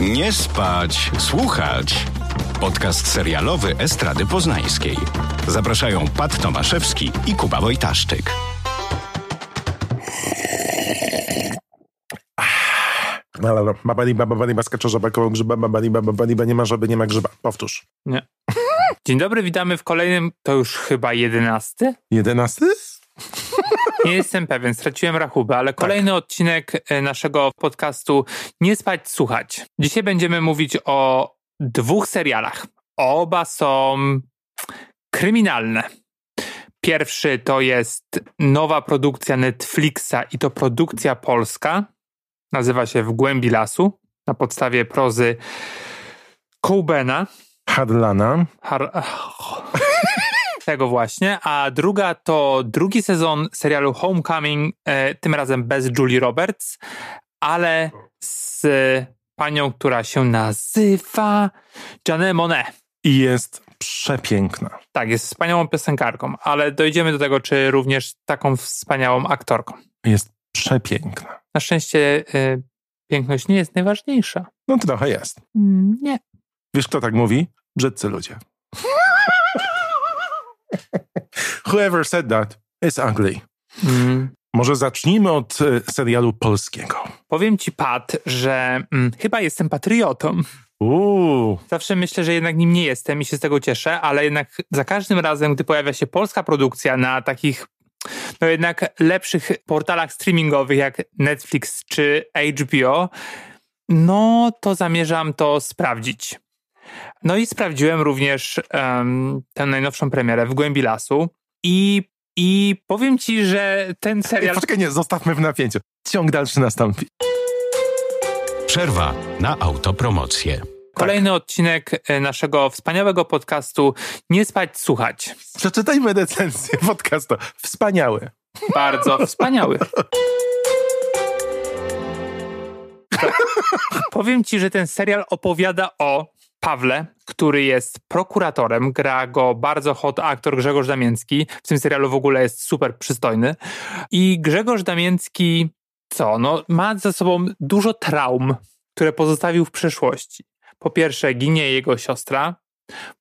Nie spać, słuchać. Podcast serialowy Estrady Poznańskiej. Zapraszają Pat Tomaszewski i Kuba Wojtaszczyk. Babadi, baska, czorza, koło grzyba, babadi, babadi, nie ma żaby, nie ma grzyba. Powtórz. Nie. Dzień dobry, witamy w kolejnym, to już chyba jedenasty? Jedenasty? Nie jestem pewien, straciłem rachubę, ale kolejny odcinek e, naszego podcastu Nie spać, słuchać. Dzisiaj będziemy mówić o dwóch serialach. Oba są kryminalne. Pierwszy to jest nowa produkcja Netflixa i to produkcja polska. Nazywa się W głębi lasu na podstawie prozy Coubena. Hadlana. Har... Tego właśnie. A druga to drugi sezon serialu Homecoming, e, tym razem bez Julie Roberts, ale z panią, która się nazywa Janelle Monet. I jest przepiękna. Tak, jest wspaniałą piosenkarką, ale dojdziemy do tego, czy również taką wspaniałą aktorką. Jest przepiękna. Na szczęście y, piękność nie jest najważniejsza. No trochę jest. Mm, nie. Wiesz, kto tak mówi? Brzydcy ludzie. Whoever said that is ugly. Mm. Może zacznijmy od e, serialu polskiego. Powiem ci, Pat, że mm, chyba jestem patriotą. Uuu, Zawsze myślę, że jednak nim nie jestem i się z tego cieszę, ale jednak za każdym razem, gdy pojawia się polska produkcja na takich no jednak lepszych portalach streamingowych jak Netflix czy HBO, no to zamierzam to sprawdzić. No i sprawdziłem również um, tę najnowszą premierę w Głębi Lasu i, i powiem ci, że ten serial... poczekaj, nie, zostawmy w napięciu. Ciąg dalszy nastąpi. Przerwa na autopromocję. Kolejny odcinek e, naszego wspaniałego podcastu Nie spać, słuchać. Przeczytajmy recenzję podcastu. Wspaniały. Bardzo wspaniały. Powiem ci, że ten serial opowiada o Pawle, który jest prokuratorem. Gra go bardzo hot aktor Grzegorz Damięcki. W tym serialu w ogóle jest super przystojny. I Grzegorz Damięcki, co? No, ma za sobą dużo traum, które pozostawił w przeszłości. Po pierwsze, ginie jego siostra.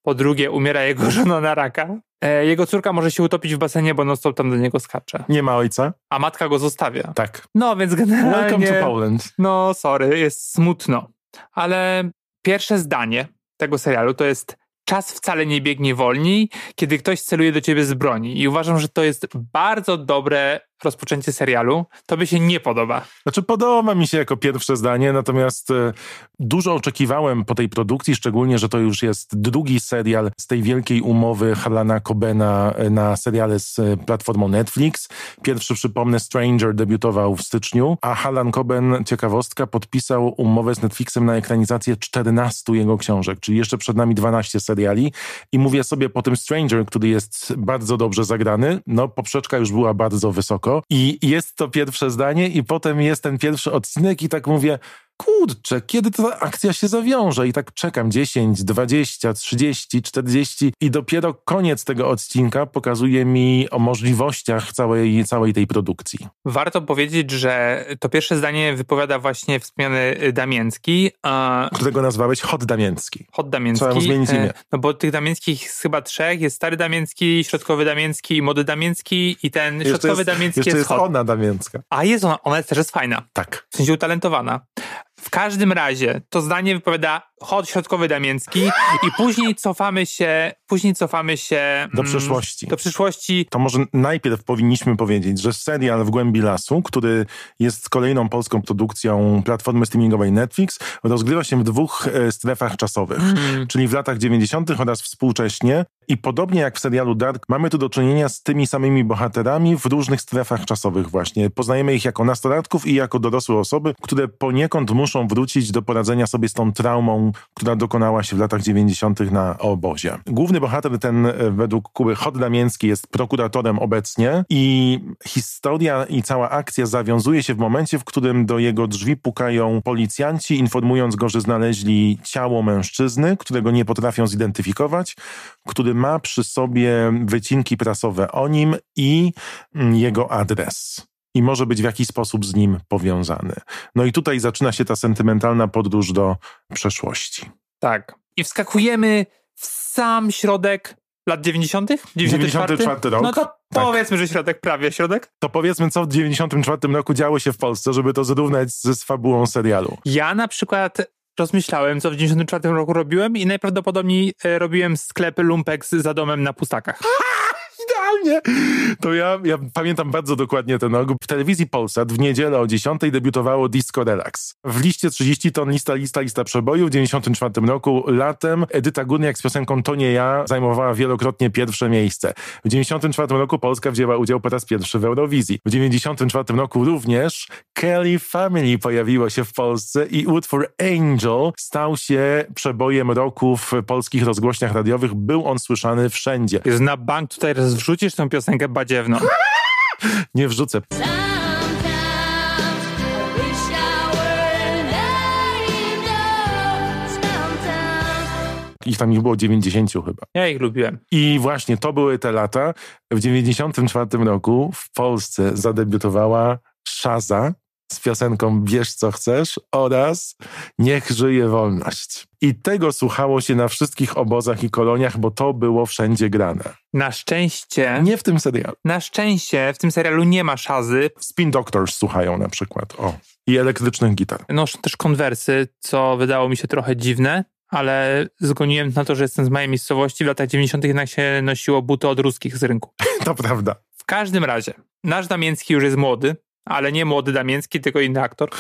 Po drugie, umiera jego żona na raka. E, jego córka może się utopić w basenie, bo non tam do niego skacze. Nie ma ojca? A matka go zostawia. Tak. No, więc generalnie... Welcome to Poland. No, sorry, jest smutno. Ale pierwsze zdanie tego serialu to jest czas wcale nie biegnie wolniej, kiedy ktoś celuje do ciebie z broni. I uważam, że to jest bardzo dobre rozpoczęcie serialu. To by się nie podoba. Znaczy podoba mi się jako pierwsze zdanie, natomiast e, dużo oczekiwałem po tej produkcji, szczególnie, że to już jest drugi serial z tej wielkiej umowy Harlana Cobena e, na seriale z e, platformą Netflix. Pierwszy, przypomnę, Stranger debiutował w styczniu, a Harlan Coben, ciekawostka, podpisał umowę z Netflixem na ekranizację 14 jego książek, czyli jeszcze przed nami 12 seriali. I mówię sobie po tym Stranger, który jest bardzo dobrze zagrany, no poprzeczka już była bardzo wysoko, i jest to pierwsze zdanie i potem jest ten pierwszy odcinek i tak mówię, kurczę, kiedy ta akcja się zawiąże? I tak czekam 10, 20, 30, 40 i dopiero koniec tego odcinka pokazuje mi o możliwościach całej, całej tej produkcji. Warto powiedzieć, że to pierwsze zdanie wypowiada właśnie wspomniany Damięcki. A... Którego nazwałeś Hot Damięcki. Hot Damięcki. Trzeba mu zmienić imię. No bo tych Damięckich jest chyba trzech. Jest Stary Damięcki, Środkowy Damięcki i Młody Damięcki i ten Środkowy jest, Damięcki jest, jest ona Damięcka. A jest ona, ona jest też jest fajna. Tak. W sensie utalentowana. W każdym razie to zdanie wypowiada chod środkowy Damięcki i później cofamy się, później cofamy się do przyszłości. Do przyszłości. To może najpierw powinniśmy powiedzieć, że serial W głębi lasu, który jest kolejną polską produkcją platformy streamingowej Netflix, rozgrywa się w dwóch e, strefach czasowych, Mm. czyli w latach 90. oraz współcześnie. I podobnie jak w serialu Dark, mamy tu do czynienia z tymi samymi bohaterami w różnych strefach czasowych właśnie. Poznajemy ich jako nastolatków i jako dorosłe osoby, które poniekąd muszą wrócić do poradzenia sobie z tą traumą, która dokonała się w latach 90. na obozie. Główny bohater ten e, według Kuby Damięcki jest prokuratorem obecnie i historia i cała akcja zawiązuje się w momencie, w którym do jego drzwi pukają policjanci, informując go, że znaleźli ciało mężczyzny, którego nie potrafią zidentyfikować, który ma przy sobie wycinki prasowe o nim i mm, jego adres. I może być w jakiś sposób z nim powiązany. No i tutaj zaczyna się ta sentymentalna podróż do przeszłości. Tak. I wskakujemy w sam środek lat 90. 94, 94 rok. No to tak. powiedzmy, że środek, prawie środek. To powiedzmy, co w 94 roku działo się w Polsce, żeby to zrównać z, fabułą serialu. Ja na przykład rozmyślałem, co w 94 roku robiłem i najprawdopodobniej e, robiłem sklepy lumpek za domem na pustakach idealnie. To ja, ja pamiętam bardzo dokładnie ten rok. W telewizji Polsat w niedzielę o 10 debiutowało Disco Relax. W liście 30 ton lista, lista, lista przeboju. W 94 roku latem Edyta Górniak z piosenką To nie ja zajmowała wielokrotnie pierwsze miejsce. W 94 roku Polska wzięła udział po raz pierwszy w Eurowizji. W 94 roku również Kelly Family pojawiło się w Polsce i utwór Angel stał się przebojem roku w polskich rozgłośniach radiowych. Był on słyszany wszędzie. Jest na bank tutaj wrzucisz tą piosenkę badziewną. Nie wrzucę. Ich tam ich było 90 chyba. Ja ich lubiłem. I właśnie to były te lata. W 94 roku w Polsce zadebiutowała Szaza, z piosenką Bierz co chcesz oraz Niech żyje wolność. I tego słuchało się na wszystkich obozach i koloniach, bo to było wszędzie grane. Na szczęście. Nie w tym serialu. Na szczęście w tym serialu nie ma szazy. Spin Doctors słuchają na przykład. O. I elektrycznych gitar. Noszą też konwersy, co wydało mi się trochę dziwne ale zgoniłem na to, że jestem z mojej miejscowości. W latach 90. jednak się nosiło buty od ruskich z rynku. To prawda. W każdym razie, nasz Damięcki już jest młody, ale nie młody Damięcki, tylko inny aktor.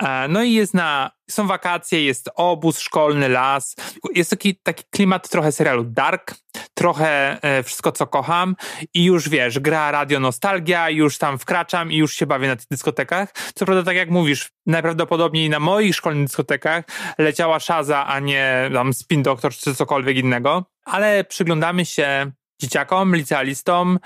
E, no i jest na, są wakacje, jest obóz szkolny, las. Jest taki, taki klimat trochę serialu Dark, trochę e, wszystko, co kocham i już wiesz, gra radio Nostalgia, już tam wkraczam i już się bawię na tych dyskotekach. Co prawda, tak jak mówisz, najprawdopodobniej na moich szkolnych dyskotekach leciała Szaza, a nie tam Spin Doctor czy cokolwiek innego, ale przyglądamy się dzieciakom, licealistom,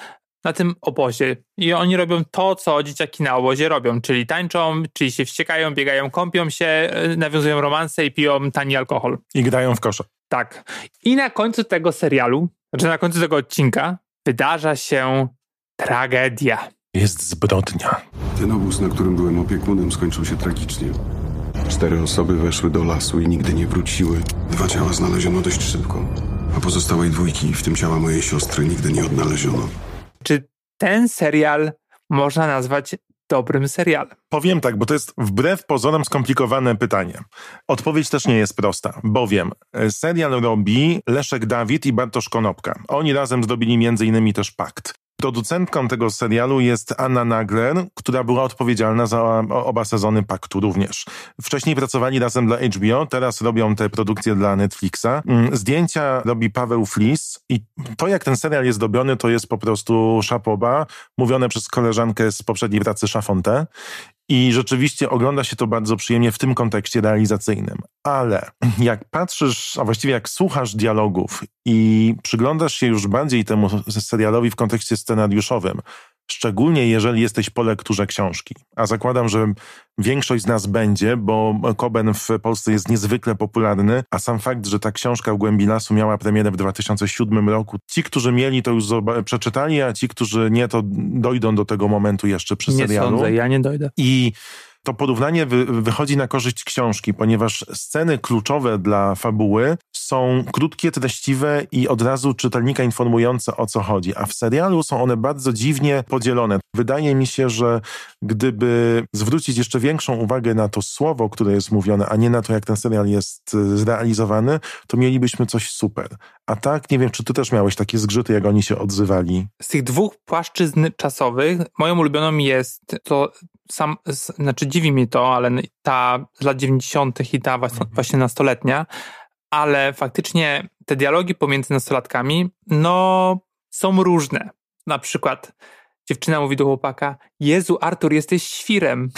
na tym obozie. I oni robią to, co dzieciaki na obozie robią, czyli tańczą, czyli się wściekają, biegają, kąpią się, e, nawiązują romanse i piją tani alkohol. I grają w kosze. Tak. I na końcu tego serialu, znaczy na końcu tego odcinka, wydarza się tragedia. Jest zbrodnia. Ten obóz, na którym byłem opiekunem, skończył się tragicznie. Cztery osoby weszły do lasu i nigdy nie wróciły. Dwa ciała znaleziono dość szybko, a pozostałej dwójki, w tym ciała mojej siostry, nigdy nie odnaleziono. Czy ten serial można nazwać dobrym serialem? Powiem tak, bo to jest wbrew pozorom skomplikowane pytanie. Odpowiedź też nie jest prosta, bowiem e, serial robi Leszek Dawid i Bartosz Konopka. Oni razem zrobili innymi też Pakt. Producentką tego serialu jest Anna Nagler, która była odpowiedzialna za oba sezony Paktu również. Wcześniej pracowali razem dla HBO, teraz robią te produkcje dla Netflixa. Mm, zdjęcia robi Paweł Flis i to, jak ten serial jest dobiony, to jest po prostu szapoba, mówione przez koleżankę z poprzedniej pracy Szafonte. I rzeczywiście ogląda się to bardzo przyjemnie w tym kontekście realizacyjnym. Ale jak patrzysz, a właściwie jak słuchasz dialogów i przyglądasz się już bardziej temu serialowi w kontekście scenariuszowym, Szczególnie jeżeli jesteś po lekturze książki. A zakładam, że większość z nas będzie, bo Koben w Polsce jest niezwykle popularny, a sam fakt, że ta książka w Głębi Lasu miała premierę w 2007 roku, ci, którzy mieli, to już przeczytali, a ci, którzy nie, to dojdą do tego momentu jeszcze przy serialu. Nie sądzę, ja nie dojdę. I to porównanie wy, wychodzi na korzyść książki, ponieważ sceny kluczowe dla fabuły są krótkie, treściwe i od razu czytelnika informujące o co chodzi, a w serialu są one bardzo dziwnie podzielone. Wydaje mi się, że gdyby zwrócić jeszcze większą uwagę na to słowo, które jest mówione, a nie na to, jak ten serial jest y, zrealizowany, to mielibyśmy coś super. A tak, nie wiem, czy ty też miałeś takie zgrzyty, jak oni się odzywali? Z tych dwóch płaszczyzn czasowych, moją ulubioną jest to sam, znaczy dziwi mi to, ale ta z lat 90. i ta mhm. właśnie nastoletnia, ale faktycznie te dialogi pomiędzy nastolatkami, no, są różne. Na przykład dziewczyna mówi do chłopaka: Jezu, Artur, jesteś świrem.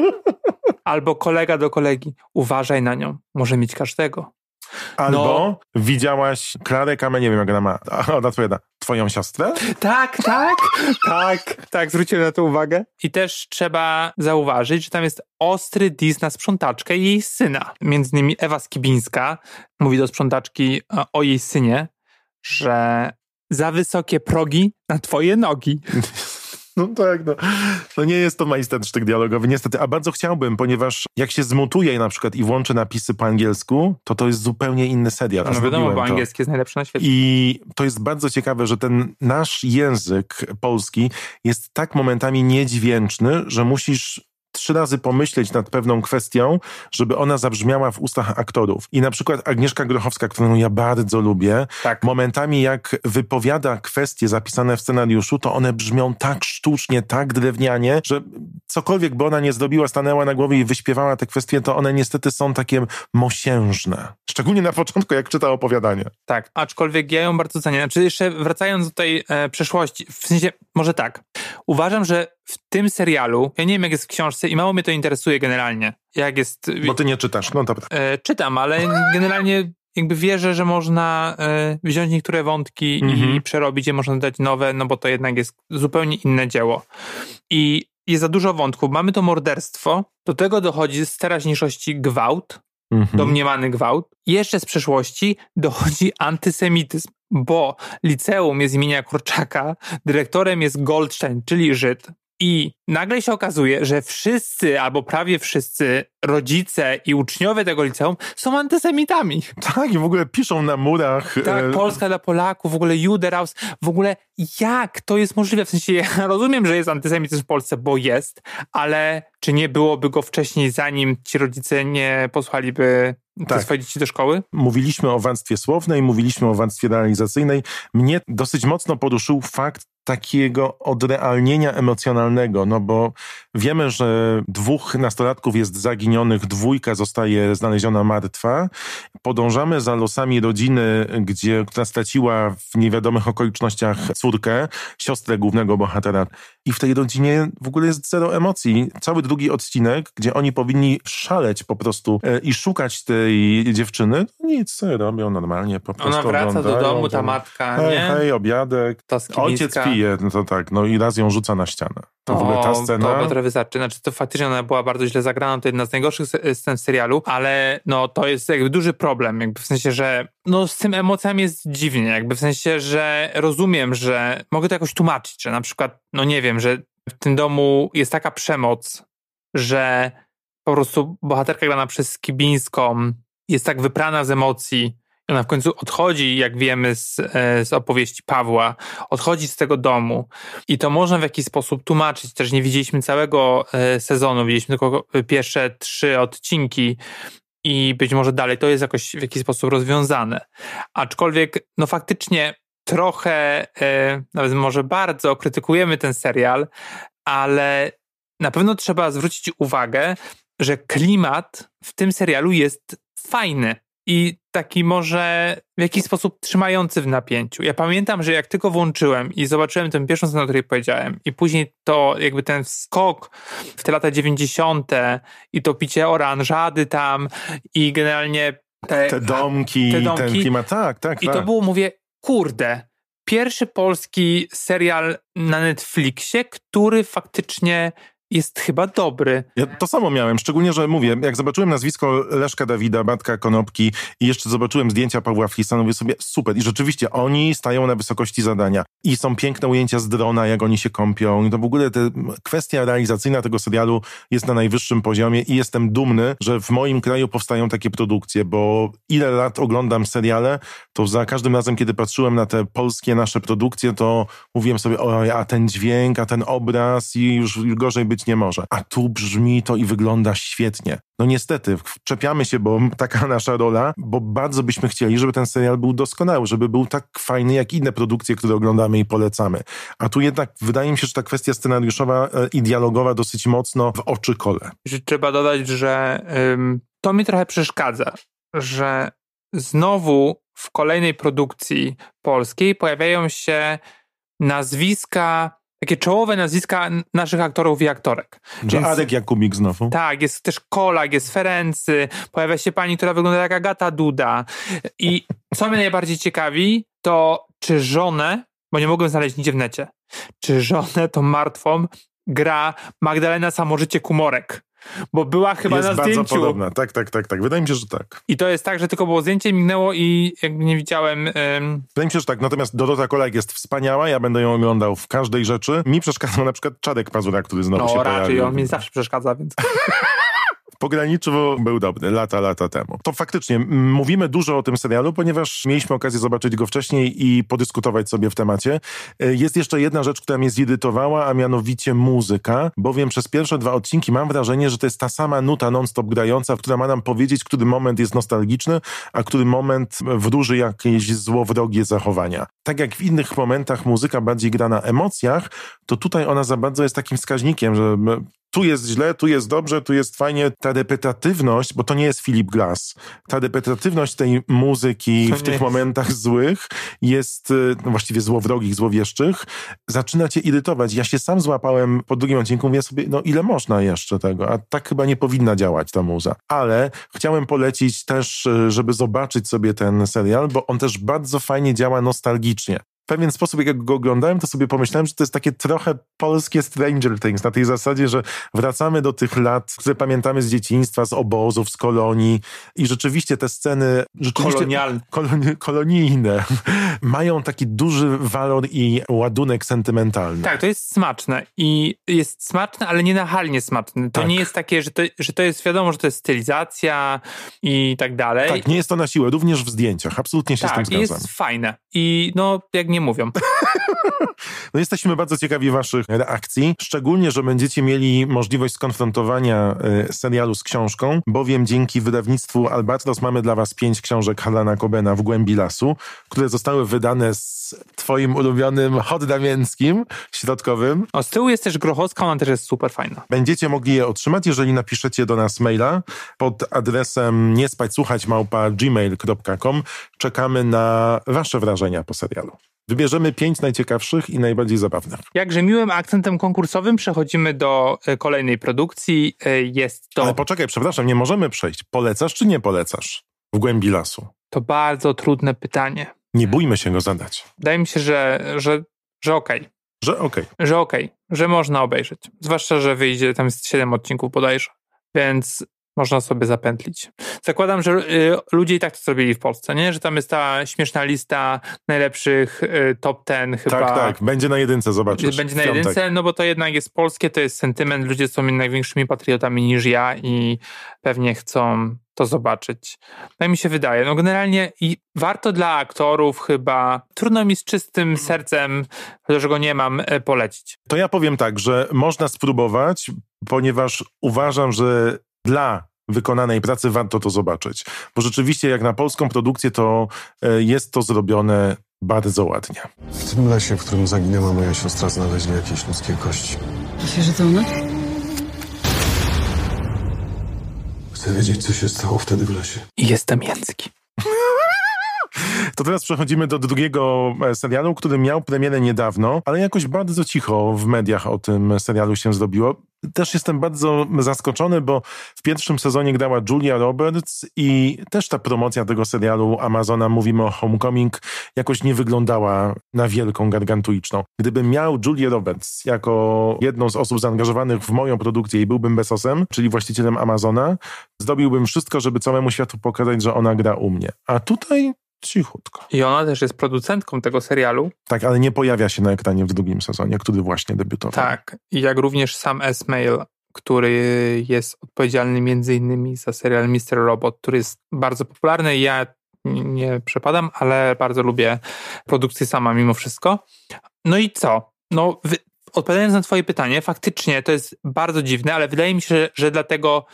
Albo kolega do kolegi: Uważaj na nią, może mieć każdego. Albo no. widziałaś Klarę Kamę, nie wiem jak ona ma, ona odpowiada, twoją siostrę? Tak, tak, tak, tak, zwróciłem na to uwagę. I też trzeba zauważyć, że tam jest ostry dis na sprzątaczkę i jej syna. Między innymi Ewa Skibińska mówi do sprzątaczki e, o jej synie, że za wysokie progi na twoje nogi. No tak, no. no nie jest to majstersztyk dialogowy, niestety, a bardzo chciałbym, ponieważ jak się zmutuje na przykład i włączy napisy po angielsku, to to jest zupełnie inny serial. No wiadomo, bo angielski jest najlepszy na świecie. I to jest bardzo ciekawe, że ten nasz język polski jest tak momentami niedźwięczny, że musisz trzy razy pomyśleć nad pewną kwestią, żeby ona zabrzmiała w ustach aktorów. I na przykład Agnieszka Grochowska, którą ja bardzo lubię, tak. momentami jak wypowiada kwestie zapisane w scenariuszu, to one brzmią tak sztucznie, tak drewnianie, że cokolwiek by ona nie zrobiła, stanęła na głowie i wyśpiewała te kwestie, to one niestety są takie mosiężne. Szczególnie na początku, jak czyta opowiadanie. Tak, aczkolwiek ja ją bardzo cenię. Znaczy jeszcze wracając do tej e, przeszłości, w sensie, może tak, uważam, że w tym serialu, ja nie wiem jak jest w książce i mało mnie to interesuje generalnie, jak jest... Bo ty nie czytasz, no dobra. E, czytam, ale generalnie jakby wierzę, że można e, wziąć niektóre wątki mhm. i przerobić je, można dać nowe, no bo to jednak jest zupełnie inne dzieło. I jest za dużo wątków. Mamy to morderstwo, do tego dochodzi z teraźniejszości gwałt, mhm. domniemany gwałt. Jeszcze z przeszłości dochodzi antysemityzm, bo liceum jest imienia Kurczaka, dyrektorem jest Goldstein, czyli Żyd. I nagle się okazuje, że wszyscy albo prawie wszyscy rodzice i uczniowie tego liceum są antysemitami. Tak, i w ogóle piszą na murach. Tak, e... Polska dla Polaków, w ogóle Juderaus, w ogóle jak to jest możliwe? W sensie ja rozumiem, że jest antysemityzm w Polsce, bo jest, ale czy nie byłoby go wcześniej, zanim ci rodzice nie posłaliby tak. swoje dzieci do szkoły? Mówiliśmy o warstwie słownej, mówiliśmy o warstwie realizacyjnej. Mnie dosyć mocno poruszył fakt takiego odrealnienia emocjonalnego, no bo wiemy, że dwóch nastolatków jest zaginionych, dwójka zostaje znaleziona martwa. Podążamy za losami rodziny, gdzie, która straciła w niewiadomych okolicznościach córkę, siostrę głównego bohatera. I w tej rodzinie w ogóle jest zero emocji. Cały drugi odcinek, gdzie oni powinni szaleć po prostu e, i szukać tej dziewczyny, nic, robią normalnie, po prostu Ona wraca do domu, ta matka, hej, nie? Hej, obiadek. Ojciec pije, no to tak, no i raz ją rzuca na ścianę. To w ogóle ta scena... To trochę wystarczy. Znaczy to faktycznie ona była bardzo źle zagrana, to jedna z najgorszych scen w serialu, ale no to jest jakby duży problem, jakby w sensie, że no z tym emocjami jest dziwnie, jakby w sensie, że rozumiem, że mogę to jakoś tłumaczyć, że na przykład, no nie wiem, że w tym domu jest taka przemoc, że po prostu bohaterka grana przez Skibińską jest tak wyprana z emocji, ona w końcu odchodzi, jak wiemy z, e, z opowieści Pawła, odchodzi z tego domu i to można w jakiś sposób tłumaczyć. Też nie widzieliśmy całego e, sezonu, widzieliśmy tylko pierwsze trzy odcinki i być może dalej to jest jakoś w jakiś sposób rozwiązane. Aczkolwiek, no faktycznie trochę, e, nawet może bardzo krytykujemy ten serial, ale na pewno trzeba zwrócić uwagę, że klimat w tym serialu jest fajny i taki może w jakiś sposób trzymający w napięciu. Ja pamiętam, że jak tylko włączyłem i zobaczyłem tę pierwszą scenę, o której powiedziałem i później to jakby ten skok w te lata 90. i to picie oranżady tam i generalnie te, te domki, te domki, ten klimat, tak, tak. I tak. to było, mówię, kurde, pierwszy polski serial na Netflixie, który faktycznie jest chyba dobry. Ja to samo miałem, szczególnie, że mówię, jak zobaczyłem nazwisko Leszka Dawida, Batka Konopki i jeszcze zobaczyłem zdjęcia Pawła Flisa, mówię sobie super. I rzeczywiście oni stają na wysokości zadania. I są piękne ujęcia z drona, jak oni się kąpią. I to w ogóle te, kwestia realizacyjna tego serialu jest na najwyższym poziomie i jestem dumny, że w moim kraju powstają takie produkcje, bo ile lat oglądam seriale, to za każdym razem, kiedy patrzyłem na te polskie nasze produkcje, to mówiłem sobie, oj, a ten dźwięk, a ten obraz i już gorzej być być nie może. A tu brzmi to i wygląda świetnie. No niestety, czepiamy się, bo taka nasza rola, bo bardzo byśmy chcieli, żeby ten serial był doskonały, żeby był tak fajny jak inne produkcje, które oglądamy i polecamy. A tu jednak wydaje mi się, że ta kwestia scenariuszowa e, i dialogowa dosyć mocno w oczy kole. Trzeba dodać, że ym, to mi trochę przeszkadza, że znowu w kolejnej produkcji polskiej pojawiają się nazwiska takie czołowe nazwiska naszych aktorów i aktorek. Więc, Adek Jakubik znowu. Tak, jest też Kolak, jest Ferency, pojawia się pani, która wygląda jak Agata Duda. I co mnie najbardziej ciekawi, to czy żonę, bo nie mogłem znaleźć nigdzie w necie, czy żonę tą martwą gra Magdalena Samożycie Kumorek. Bo była chyba jest na bardzo zdjęciu. podobna. Tak, tak, tak, tak. Wydaje mi się, że tak. I to jest tak, że tylko było zdjęcie, mignęło i jakby nie widziałem. ym, Wydaje mi się, że tak. Natomiast Dorota Kolak jest wspaniała. Ja będę ją oglądał w każdej rzeczy. Mi przeszkadzał na przykład Czadek Pazura, który znowu no się raczej pojawił. on mi zawsze przeszkadza, więc. Pograniczu był dobry, lata, lata temu. To faktycznie mówimy dużo o tym serialu, ponieważ mieliśmy okazję zobaczyć go wcześniej i podyskutować sobie w temacie. E, Jest jeszcze jedna rzecz, która mnie zirytowała, a mianowicie muzyka, bowiem przez pierwsze dwa odcinki mam wrażenie, że to jest ta sama nuta non-stop grająca, która ma nam powiedzieć, który moment jest nostalgiczny, a który moment wróży jakieś złowrogie zachowania. Tak jak w innych momentach muzyka bardziej gra na emocjach, to tutaj ona za bardzo jest takim wskaźnikiem, że tu jest źle, tu jest dobrze, tu jest fajnie. Ta repetatywność, bo to nie jest Philip Glass, ta repetatywność tej muzyki To w tych jest. momentach złych jest, y, no właściwie złowrogich, złowieszczych, zaczyna cię irytować. Ja się sam złapałem po drugim odcinku, mówię sobie, no ile można jeszcze tego, a tak chyba nie powinna działać ta muza. Ale chciałem polecić też, y, żeby zobaczyć sobie ten serial, bo on też bardzo fajnie działa nostalgicznie pewien sposób, jak go oglądałem, to sobie pomyślałem, że to jest takie trochę polskie Stranger Things, na tej zasadzie, że wracamy do tych lat, które pamiętamy z dzieciństwa, z obozów, z kolonii i rzeczywiście te sceny rzeczywiście Kolonialne. koloni- kolonijne mają taki duży walor i ładunek sentymentalny. Tak, to jest smaczne i jest smaczne, ale nie nachalnie smaczne. To Tak. nie jest takie, że to, że to jest wiadomo, że to jest stylizacja i tak dalej. Tak, nie jest to na siłę, również w zdjęciach, absolutnie się z tym Tak, zgadzam. jest fajne. I no, jak nie mówią. No jesteśmy bardzo ciekawi waszych reakcji, szczególnie, że będziecie mieli możliwość skonfrontowania y, serialu z książką, bowiem dzięki wydawnictwu Albatros mamy dla was pięć książek Harlana Cobena w głębi lasu, które zostały wydane z twoim ulubionym Hot Damięckim, środkowym. O, z tyłu jest też Grochowska, ona też jest super fajna. Będziecie mogli je otrzymać, jeżeli napiszecie do nas maila pod adresem niespać słuchać małpa gmail.com. Czekamy na wasze wrażenia po serialu. Wybierzemy pięć najciekawszych i najbardziej zabawnych. Jakże miłym akcentem konkursowym przechodzimy do e, kolejnej produkcji. E, Jest to, Ale poczekaj, przepraszam, nie możemy przejść. Polecasz czy nie polecasz? W głębi lasu. to bardzo trudne pytanie. Nie bójmy się go zadać. Wydaje mi się, że, że, że okej. Że okej. że okej, że można obejrzeć. Zwłaszcza, że wyjdzie, tam jest 7 odcinków bodajże, więc można sobie zapętlić. Zakładam, że y, ludzie i tak to zrobili w Polsce, nie? Że tam jest ta śmieszna lista najlepszych y, top 10 chyba. Tak, tak. Będzie na jedynce, zobaczysz. Będzie na jedynce, no bo to jednak jest polskie, to jest sentyment, ludzie są jednak większymi patriotami niż ja i pewnie chcą to zobaczyć. Tak mi się wydaje. No generalnie i warto dla aktorów chyba, trudno mi z czystym sercem, chociaż go nie mam, e, polecić. To ja powiem tak, że można spróbować, ponieważ uważam, że dla wykonanej pracy warto to zobaczyć. Bo rzeczywiście jak na polską produkcję to e, jest to zrobione bardzo ładnie. W tym lesie, w którym zaginęła moja siostra, znaleźli jakieś ludzkie kości. Myślisz, że to ona? Chcę wiedzieć, co się stało wtedy w lesie. Jestem Jęcki. To teraz przechodzimy do drugiego e, serialu, który miał premierę niedawno, ale jakoś bardzo cicho w mediach o tym serialu się zrobiło. Też jestem bardzo zaskoczony, bo w pierwszym sezonie grała Julia Roberts i też ta promocja tego serialu Amazona, mówimy o Homecoming, jakoś nie wyglądała na wielką, gargantuiczną. Gdybym miał Julię Roberts jako jedną z osób zaangażowanych w moją produkcję i byłbym Besosem, czyli właścicielem Amazona, zrobiłbym wszystko, żeby całemu światu pokazać, że ona gra u mnie. A tutaj cichutko. I ona też jest producentką tego serialu. Tak, ale nie pojawia się na ekranie w drugim sezonie, który właśnie debiutował. Tak. Jak również sam S-Mail, który jest odpowiedzialny między innymi za serial Mr. Robot, który jest bardzo popularny. Ja nie przepadam, ale bardzo lubię produkcję sama mimo wszystko. No i co? No, wy, odpowiadając na twoje pytanie, faktycznie to jest bardzo dziwne, ale wydaje mi się, że, że dlatego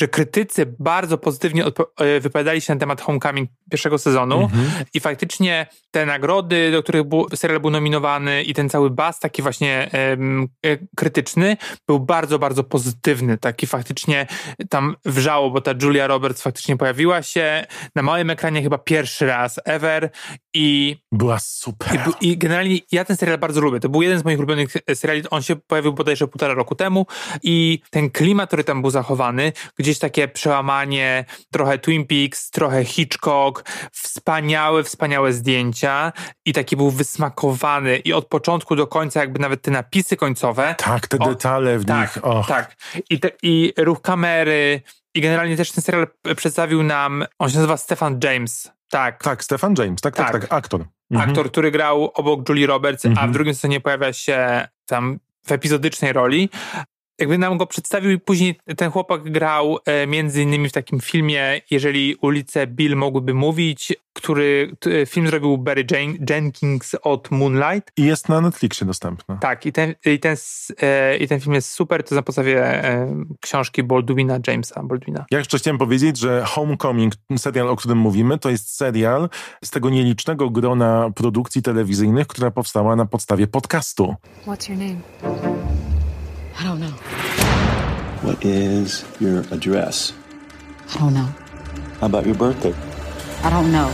że krytycy bardzo pozytywnie e, wypowiadali się na temat Homecoming pierwszego sezonu Mhm. i faktycznie te nagrody, do których był, serial był nominowany i ten cały bas taki właśnie e, krytyczny był bardzo, bardzo pozytywny. Taki faktycznie tam wrzało, bo ta Julia Roberts faktycznie pojawiła się na małym ekranie chyba pierwszy raz ever i Była super. i, I generalnie ja ten serial bardzo lubię. To był jeden z moich ulubionych seriali. On się pojawił bodajże półtora roku temu i ten klimat, który tam był zachowany, gdzie gdzieś takie przełamanie, trochę Twin Peaks, trochę Hitchcock, wspaniałe, wspaniałe zdjęcia i taki był wysmakowany i od początku do końca jakby nawet te napisy końcowe. Tak, te detale w tak, nich. Och. Tak, I, te, i ruch kamery i generalnie też ten serial przedstawił nam, on się nazywa Stefan James. Tak. Tak, Stefan James, tak, tak, tak, tak aktor. Mhm. Aktor, który grał obok Julie Roberts, mhm. a w mhm. drugim sezonie pojawia się tam w epizodycznej roli jakby nam go przedstawił i później ten chłopak grał e, między innymi w takim filmie Jeżeli ulice Bill mogłyby mówić, który film zrobił Barry Jenkins od Moonlight. I jest na Netflixie dostępny. Tak, i ten, i ten, e, i ten film jest super, to na podstawie e, książki Baldwina, Jamesa Baldwina. Ja jeszcze chciałem powiedzieć, że Homecoming, serial, o którym mówimy, to jest serial z tego nielicznego grona produkcji telewizyjnych, która powstała na podstawie podcastu. What's your name? I don't know. What is your address? I don't know. How about your birthday? I don't know.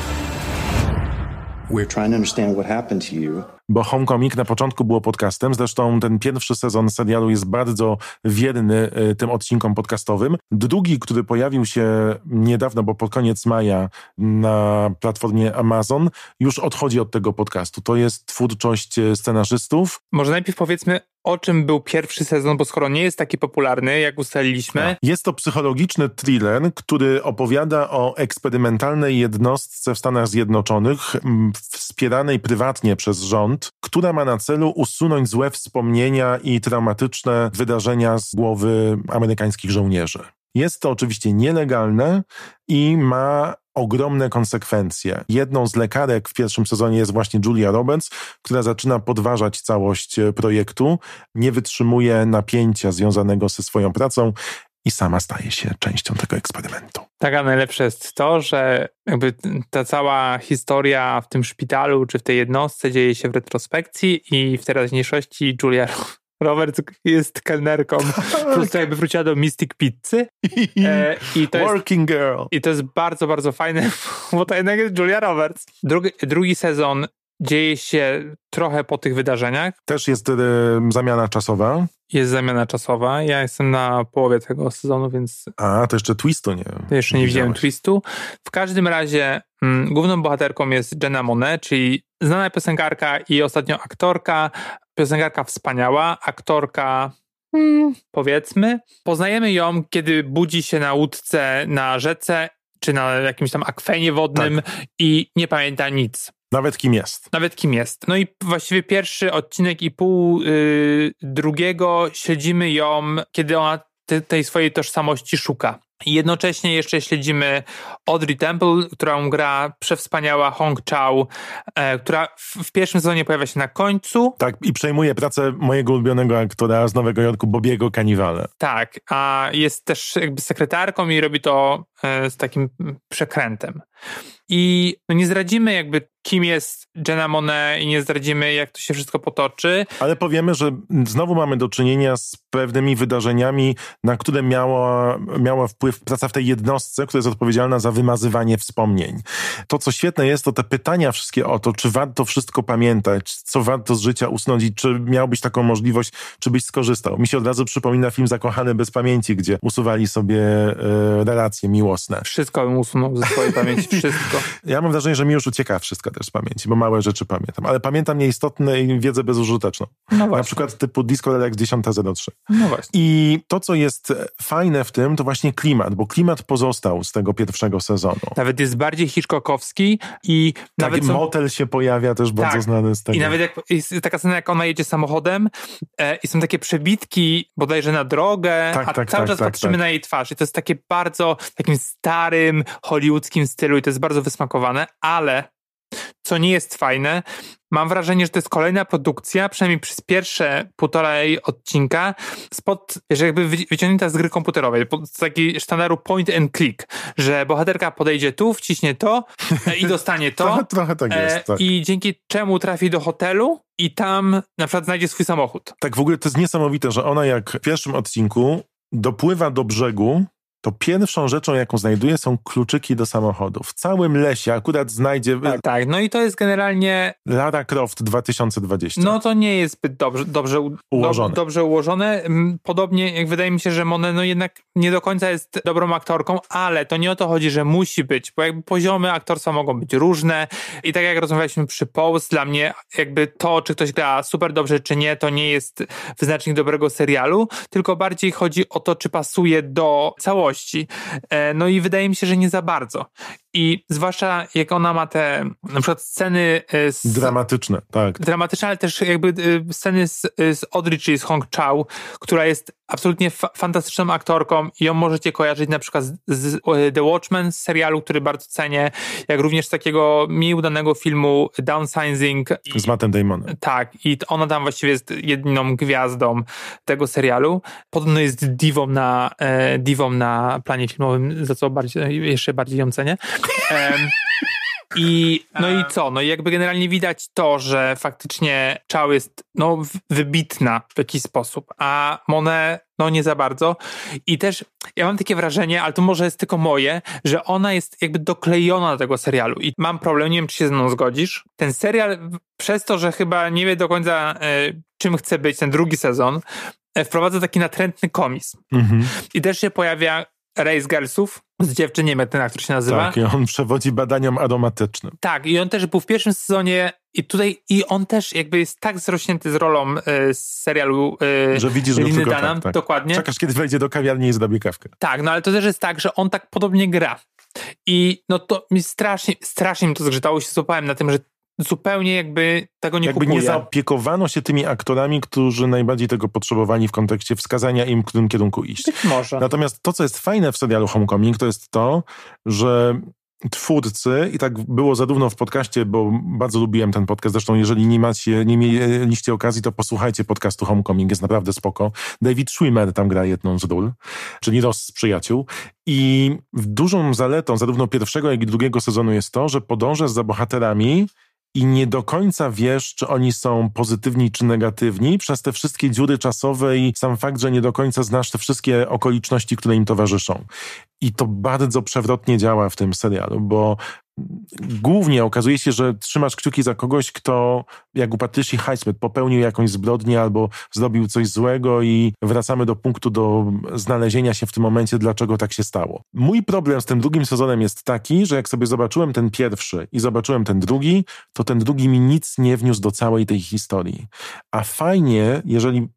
We're trying to understand what happened to you bo Homecoming na początku było podcastem, zresztą ten pierwszy sezon serialu jest bardzo wierny y, tym odcinkom podcastowym. Drugi, który pojawił się niedawno, bo pod koniec maja na platformie Amazon, już odchodzi od tego podcastu. To jest twórczość y, scenarzystów. Może najpierw powiedzmy, o czym był pierwszy sezon, bo skoro nie jest taki popularny, jak ustaliliśmy. Tak. Jest to psychologiczny thriller, który opowiada o eksperymentalnej jednostce w Stanach Zjednoczonych, wspieranej prywatnie przez rząd, która ma na celu usunąć złe wspomnienia i traumatyczne wydarzenia z głowy amerykańskich żołnierzy. Jest to oczywiście nielegalne i ma ogromne konsekwencje. Jedną z lekarek w pierwszym sezonie jest właśnie Julia Roberts, która zaczyna podważać całość projektu, nie wytrzymuje napięcia związanego ze swoją pracą i sama staje się częścią tego eksperymentu. Tak, a najlepsze jest to, że jakby ta cała historia w tym szpitalu czy w tej jednostce dzieje się w retrospekcji i w teraźniejszości Julia Roberts jest kelnerką, prostu jakby wróciła do Mystic Pizzy. E, i to Working jest, girl. I to jest bardzo, bardzo fajne, bo to jednak jest Julia Roberts. Drugi, drugi sezon dzieje się trochę po tych wydarzeniach. Też jest y, zamiana czasowa. Jest zamiana czasowa. Ja jestem na połowie tego sezonu, więc. A, to jeszcze twistu nie. To jeszcze nie, nie widziałem twistu. W każdym razie mm, główną bohaterką jest Jenna Monet, czyli znana piosenkarka i ostatnio aktorka. Piosenkarka wspaniała, aktorka hmm, powiedzmy. Poznajemy ją, kiedy budzi się na łódce na rzece czy na jakimś tam akwenie wodnym tak. i nie pamięta nic. Nawet kim jest. Nawet kim jest. No i właściwie pierwszy odcinek i pół yy, drugiego śledzimy ją, kiedy ona te, tej swojej tożsamości szuka. Jednocześnie jeszcze śledzimy Audrey Temple, którą gra przewspaniała Hong Chao, e, która w, w, pierwszym sezonie pojawia się na końcu. Tak, i przejmuje pracę mojego ulubionego aktora z Nowego Jorku, Bobiego Cannavale. Tak, a jest też jakby sekretarką i robi to e, z takim przekrętem. I no nie zdradzimy jakby kim jest Jenna Monet i nie zdradzimy jak to się wszystko potoczy. Ale powiemy, że znowu mamy do czynienia z pewnymi wydarzeniami, na które miała, miała wpływ praca w tej jednostce, która jest odpowiedzialna za wymazywanie wspomnień. To, co świetne jest, to te pytania wszystkie o to, czy warto wszystko pamiętać, co warto z życia usunąć i czy miałbyś taką możliwość, czy byś skorzystał. Mi się od razu przypomina film Zakochany bez pamięci, gdzie usuwali sobie e, relacje miłosne. Wszystko bym usunął ze swojej pamięci, wszystko. Ja mam wrażenie, że mi już ucieka wszystko też z pamięci, bo małe rzeczy pamiętam, ale pamiętam nieistotne i wiedzę bezużyteczną. No Na przykład typu Disco Relax 10.03. No właśnie. I to, co jest fajne w tym, to właśnie klimat, bo klimat pozostał z tego pierwszego sezonu. Nawet jest bardziej Hitchcockowski i tak, nawet są... motel się pojawia też bardzo tak. znany z tego. I nawet jak, jest taka scena, jak ona jedzie samochodem e, i są takie przebitki bodajże na drogę, tak, a tak, cały tak, czas tak, patrzymy tak. na jej twarz i to jest takie bardzo takim starym, hollywoodzkim stylu i to jest bardzo wysmakowane, ale co nie jest fajne. Mam wrażenie, że to jest kolejna produkcja, przynajmniej przez pierwsze półtorej odcinka, spod, że jakby wyciągnięta z gry komputerowej, z takiego sztandaru point and click, że bohaterka podejdzie tu, wciśnie to e, i dostanie to. trochę, trochę tak jest, e, tak. I dzięki czemu trafi do hotelu i tam na przykład znajdzie swój samochód. Tak, w ogóle to jest niesamowite, że ona jak w pierwszym odcinku dopływa do brzegu to pierwszą rzeczą, jaką znajduje, są kluczyki do samochodu. W całym lesie akurat znajdzie Tak, tak. No i to jest generalnie Lara Croft 2020. No to nie jest zbyt dobrze, dobrze Ułożone. Dob, dobrze ułożone. Podobnie jak wydaje mi się, że Monet no jednak nie do końca jest dobrą aktorką, ale to nie o to chodzi, że musi być, bo jakby poziomy aktorstwa mogą być różne i tak jak rozmawialiśmy przy Pose, dla mnie jakby to, czy ktoś gra super dobrze, czy nie, to nie jest wyznacznik dobrego serialu, tylko bardziej chodzi o to, czy pasuje do całości. E, No i wydaje mi się, że nie za bardzo. I zwłaszcza jak ona ma te na przykład sceny e, z Dramatyczne, tak. dramatyczne, ale też jakby y, sceny z, z Audrey, czyli z Hong Chow, która jest absolutnie fa- fantastyczną aktorką i ją możecie kojarzyć na przykład z, z e, The Watchmen, z serialu, który bardzo cenię, jak również z takiego mniej udanego filmu Downsizing. Z Mattem Damonem. tak, i ona tam właściwie jest jedyną gwiazdą tego serialu. Podobno jest diwą na, e, diwą na planie filmowym, za co bardziej, jeszcze bardziej ją cenię. Em, i, no i co? No i jakby generalnie widać to, że faktycznie Chao jest no, wybitna w jakiś sposób, a Monet no nie za bardzo. I też ja mam takie wrażenie, ale to może jest tylko moje, że ona jest jakby doklejona do tego serialu. I mam problem, nie wiem czy się ze mną zgodzisz. Ten serial przez to, że chyba nie wie do końca e, czym chce być ten drugi sezon, e, wprowadza taki natrętny komizm. Mhm. I też się pojawia Race Girlsów z dziewczyniem, jak ten aktor się nazywa. Tak, i on przewodzi badaniom aromatycznym. Tak, i on też był w pierwszym sezonie i tutaj, i on też jakby jest tak zrośnięty z rolą e, z serialu e, Że widzisz go Liny tylko Dunham, tak, tak. dokładnie. Czekasz, kiedy wejdzie do kawiarni i zrobi kawkę. Tak, no ale to też jest tak, że on tak podobnie gra. I no to mi strasznie, strasznie mi to zgrzytało, się złapałem na tym, że zupełnie jakby tego nie Jakby kupuję. nie zaopiekowano się tymi aktorami, którzy najbardziej tego potrzebowali w kontekście wskazania im, w którym kierunku iść. Być może. Natomiast to, co jest fajne w serialu Homecoming, to jest to, że twórcy, i tak było zarówno w podcaście, bo bardzo lubiłem ten podcast, zresztą jeżeli nie macie, nie mieliście okazji, to posłuchajcie podcastu Homecoming, jest naprawdę spoko. David Schwimmer tam gra jedną z ról, czyli Ross z przyjaciół. I dużą zaletą zarówno pierwszego, jak i drugiego sezonu jest to, że podążasz za bohaterami i nie do końca wiesz, czy oni są pozytywni czy negatywni przez te wszystkie dziury czasowe i sam fakt, że nie do końca znasz te wszystkie okoliczności, które im towarzyszą. I to bardzo przewrotnie działa w tym serialu, bo głównie okazuje się, że trzymasz kciuki za kogoś, kto, jak u Patricia Highsmith, popełnił jakąś zbrodnię albo zrobił coś złego i wracamy do punktu do znalezienia się w tym momencie, dlaczego tak się stało. Mój problem z tym drugim sezonem jest taki, że jak sobie zobaczyłem ten pierwszy i zobaczyłem ten drugi, to ten drugi mi nic nie wniósł do całej tej historii. A fajnie, jeżeli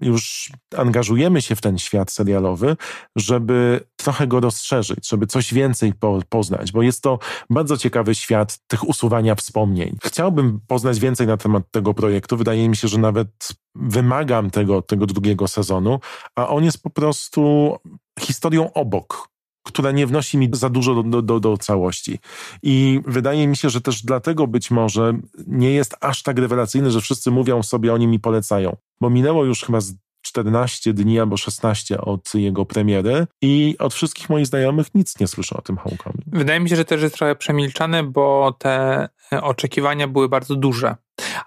już angażujemy się w ten świat serialowy, żeby trochę go rozszerzyć, żeby coś więcej po, poznać, bo jest to bardzo ciekawy świat tych usuwania wspomnień. Chciałbym poznać więcej na temat tego projektu. Wydaje mi się, że nawet wymagam tego, tego drugiego sezonu, a on jest po prostu historią obok która nie wnosi mi za dużo do, do, do, całości. I wydaje mi się, że też dlatego być może nie jest aż tak rewelacyjny, że wszyscy mówią sobie, oni mi polecają. Bo minęło już chyba z 14 dni albo 16 od jego premiery i od wszystkich moich znajomych nic nie słyszę o tym Homecoming. Wydaje mi się, że też jest trochę przemilczane, bo te e, oczekiwania były bardzo duże.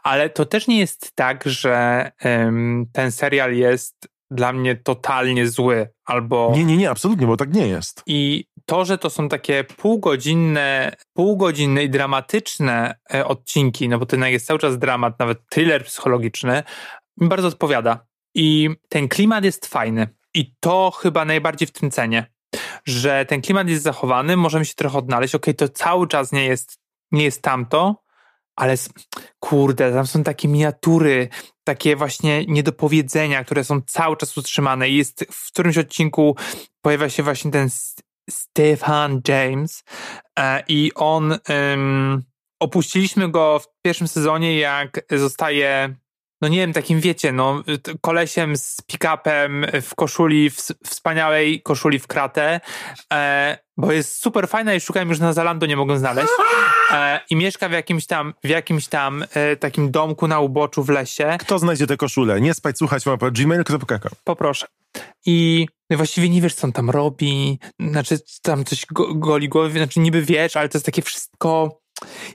Ale to też nie jest tak, że em, ten serial jest dla mnie totalnie zły, albo... Nie, nie, nie, absolutnie, bo tak nie jest. I to, że to są takie półgodzinne, półgodzinne i dramatyczne e, odcinki, no bo to jest cały czas dramat, nawet thriller psychologiczny, mi bardzo odpowiada. I ten klimat jest fajny. I to chyba najbardziej w tym cenie, że ten klimat jest zachowany, możemy się trochę odnaleźć. Okej, to cały czas nie jest, nie jest tamto, ale kurde, tam są takie miniatury, takie właśnie niedopowiedzenia, które są cały czas utrzymane. Jest w którymś odcinku pojawia się właśnie ten Stefan James e, i on ym, opuściliśmy go w pierwszym sezonie, jak zostaje no nie wiem, takim wiecie, no kolesiem z pick-upem w koszuli, w wspaniałej koszuli w kratę, e, bo jest super fajna i szukałem już na Zalando, nie mogłem znaleźć. E, I mieszka w jakimś tam, w jakimś tam e, takim domku na uboczu w lesie. Kto znajdzie tę koszulę? Nie spać, słuchać mapa gmail.com. Poproszę. I no właściwie nie wiesz, co on tam robi, znaczy tam coś go, goli głowy, znaczy niby wiesz, ale to jest takie wszystko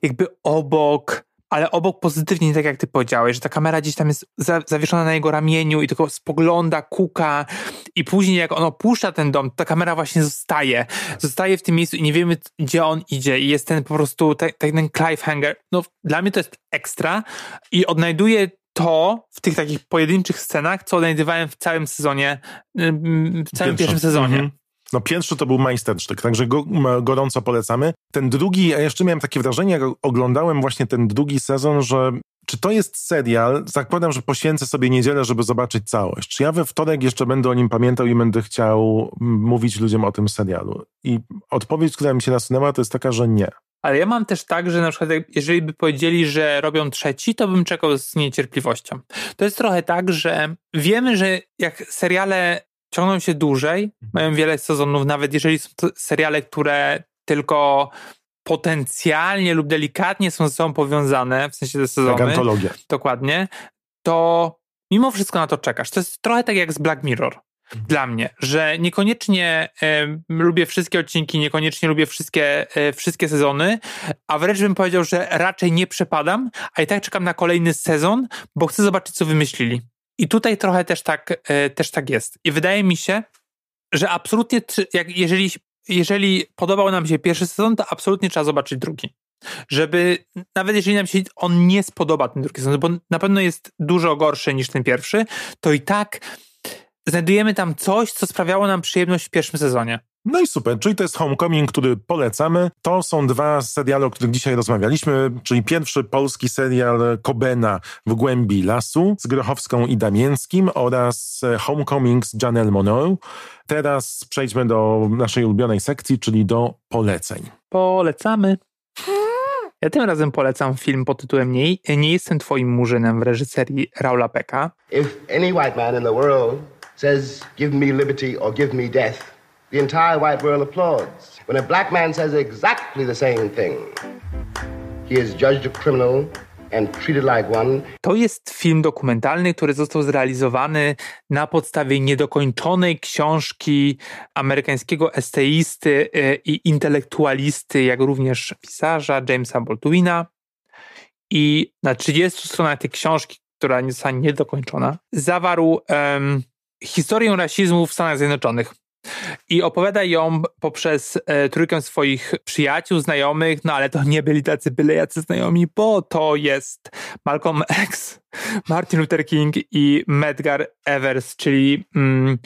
jakby obok, ale obok pozytywnie, tak jak ty powiedziałeś, że ta kamera gdzieś tam jest za, zawieszona na jego ramieniu i tylko spogląda, kuka i później jak on opuszcza ten dom, ta kamera właśnie zostaje, zostaje w tym miejscu i nie wiemy, gdzie on idzie i jest ten po prostu, tak ten cliffhanger. No dla mnie to jest ekstra i odnajduje to w tych takich pojedynczych scenach, co odnajdywałem w całym sezonie, w całym pierwszym sezonie. Mhm. No pierwszy to był majstersztyk, także go, gorąco polecamy. Ten drugi, ja jeszcze miałem takie wrażenie, jak oglądałem właśnie ten drugi sezon, że czy to jest serial, zakładam, że poświęcę sobie niedzielę, żeby zobaczyć całość. Czy ja we wtorek jeszcze będę o nim pamiętał i będę chciał mówić ludziom o tym serialu? I odpowiedź, która mi się nasunęła, to jest taka, że nie. Ale ja mam też tak, że na przykład jeżeli by powiedzieli, że robią trzeci, to bym czekał z niecierpliwością. To jest trochę tak, że wiemy, że jak seriale ciągną się dłużej, mhm. mają wiele sezonów, nawet jeżeli są to seriale, które tylko potencjalnie lub delikatnie są ze sobą powiązane, w sensie te sezony. Dokładnie. To mimo wszystko na to czekasz. To jest trochę tak jak z Black Mirror. Mhm. Dla mnie, że niekoniecznie e, lubię wszystkie odcinki, niekoniecznie lubię wszystkie, e, wszystkie sezony, a wręcz bym powiedział, że raczej nie przepadam, a i tak czekam na kolejny sezon, bo chcę zobaczyć, co wymyślili. I tutaj trochę też tak, e, też tak jest. I wydaje mi się, że absolutnie, jak, jeżeli, jeżeli podobał nam się pierwszy sezon, to absolutnie trzeba zobaczyć drugi. Żeby, nawet jeżeli nam się on nie spodoba, ten drugi sezon, bo na pewno jest dużo gorszy niż ten pierwszy, to i tak znajdujemy tam coś, co sprawiało nam przyjemność w pierwszym sezonie. No i super, czyli to jest Homecoming, który polecamy. To są dwa seriale, o których dzisiaj rozmawialiśmy, czyli pierwszy polski serial Kobena w głębi lasu z Grochowską i Damięckim oraz Homecoming z Janelle Monáe. Teraz przejdźmy do naszej ulubionej sekcji, czyli do poleceń. Polecamy. Ja tym razem polecam film pod tytułem Nie, Nie jestem twoim murzynem w reżyserii Raula Pecka. If any white man in the world says give me liberty or give me death The entire white world applauds. When a black man says exactly the same thing, he is judged a criminal. To jest film dokumentalny, który został zrealizowany na podstawie niedokończonej książki amerykańskiego eseisty e, i intelektualisty, jak również pisarza Jamesa Baldwina. I na 30 stronach tej książki, która nie została niedokończona, zawarł um, historię rasizmu w Stanach Zjednoczonych i opowiada ją poprzez e, trójkę swoich przyjaciół, znajomych, no ale to nie byli tacy byle jacy znajomi, bo to jest Malcolm X, Martin Luther King i Medgar Evers, czyli mm,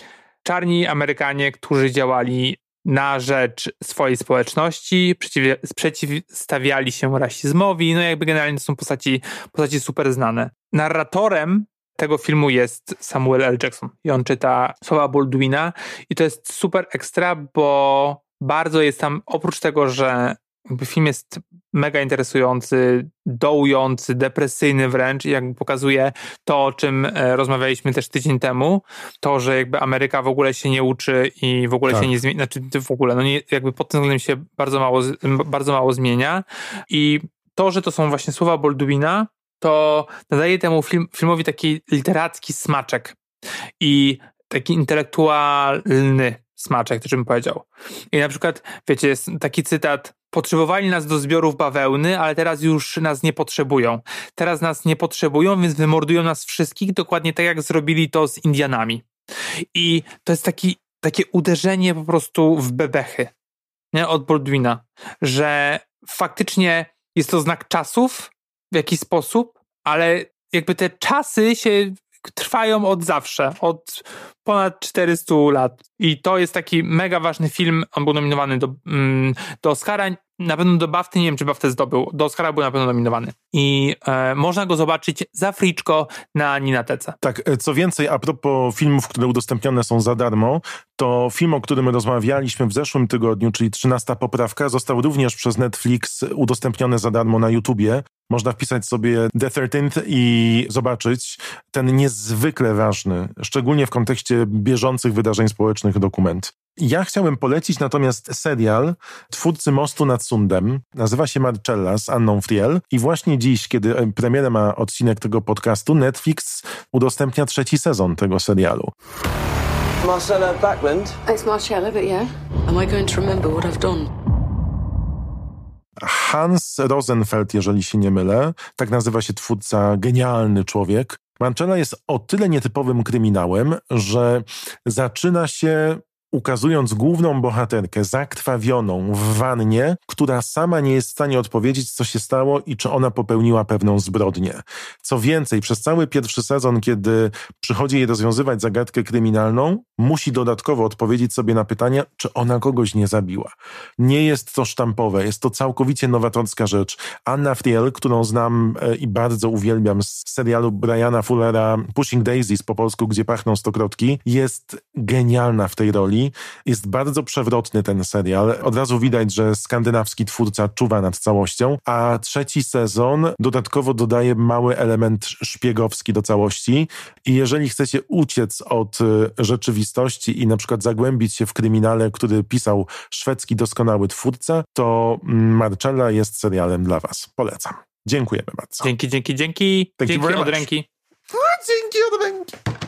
czarni Amerykanie, którzy działali na rzecz swojej społeczności, przeciw, przeciwstawiali się rasizmowi, no jakby generalnie to są postaci, postaci super znane. Narratorem tego filmu jest Samuel L. Jackson i on czyta słowa Baldwina i to jest super ekstra, bo bardzo jest tam, oprócz tego, że film jest mega interesujący, dołujący, depresyjny wręcz i jakby pokazuje to, o czym e, rozmawialiśmy też tydzień temu, to, że jakby Ameryka w ogóle się nie uczy i w ogóle tak. się nie zmienia, znaczy w ogóle, no nie, jakby pod tym względem się bardzo mało, bardzo mało zmienia i to, że to są właśnie słowa Baldwina, to nadaje temu film, filmowi taki literacki smaczek i taki intelektualny smaczek, to bym powiedział. I na przykład, wiecie, jest taki cytat Potrzebowali nas do zbiorów bawełny, ale teraz już nas nie potrzebują. Teraz nas nie potrzebują, więc wymordują nas wszystkich, dokładnie tak jak zrobili to z Indianami. I to jest taki, takie uderzenie po prostu w bebechy nie? od Baldwina, że faktycznie jest to znak czasów, w jakiś sposób, ale jakby te czasy się trwają od zawsze, od ponad 400 lat. I to jest taki mega ważny film. On był nominowany do, mm, do Oscara. Na pewno do BAFTY, nie wiem czy BAFTę zdobył. Do Oscara był na pewno nominowany. I e, można go zobaczyć za friczko na Ninatece. Tak, e, co więcej, a propos filmów, które udostępnione są za darmo, to film, o którym rozmawialiśmy w zeszłym tygodniu, czyli 13 poprawka, został również przez Netflix udostępniony za darmo na YouTubie. Można wpisać sobie The 13 i zobaczyć ten niezwykle ważny, szczególnie w kontekście bieżących wydarzeń społecznych dokument. Ja chciałem polecić natomiast serial twórcy Mostu nad Sundem. Nazywa się Marcella z Anną Friel i właśnie dziś, kiedy premierę ma odcinek tego podcastu, Netflix udostępnia trzeci sezon tego serialu. Marcella Backland? It's Marcella, but yeah. Am I going to remember what I've done? Hans Rosenfeld, jeżeli się nie mylę. Tak nazywa się twórca, genialny człowiek. Marcella jest o tyle nietypowym kryminałem, że zaczyna się ukazując główną bohaterkę zakrwawioną w wannie, która sama nie jest w stanie odpowiedzieć, co się stało i czy ona popełniła pewną zbrodnię. Co więcej, przez cały pierwszy sezon, kiedy przychodzi jej rozwiązywać zagadkę kryminalną, musi dodatkowo odpowiedzieć sobie na pytanie, czy ona kogoś nie zabiła. Nie jest to sztampowe, jest to całkowicie nowatorska rzecz. Anna Friel, którą znam e, i bardzo uwielbiam z serialu Briana Fullera Pushing Daisies po polsku, gdzie pachną stokrotki, jest genialna w tej roli jest bardzo przewrotny ten serial. Od razu widać, że skandynawski twórca czuwa nad całością, a trzeci sezon dodatkowo dodaje mały element szpiegowski do całości. I jeżeli chcecie uciec od e, rzeczywistości i na przykład zagłębić się w kryminale, który pisał szwedzki doskonały twórca, to Marcella jest serialem dla Was. Polecam. Dziękujemy bardzo. Dzięki, dzięki, dzięki. Thank dzięki od ręki. dzięki od ręki.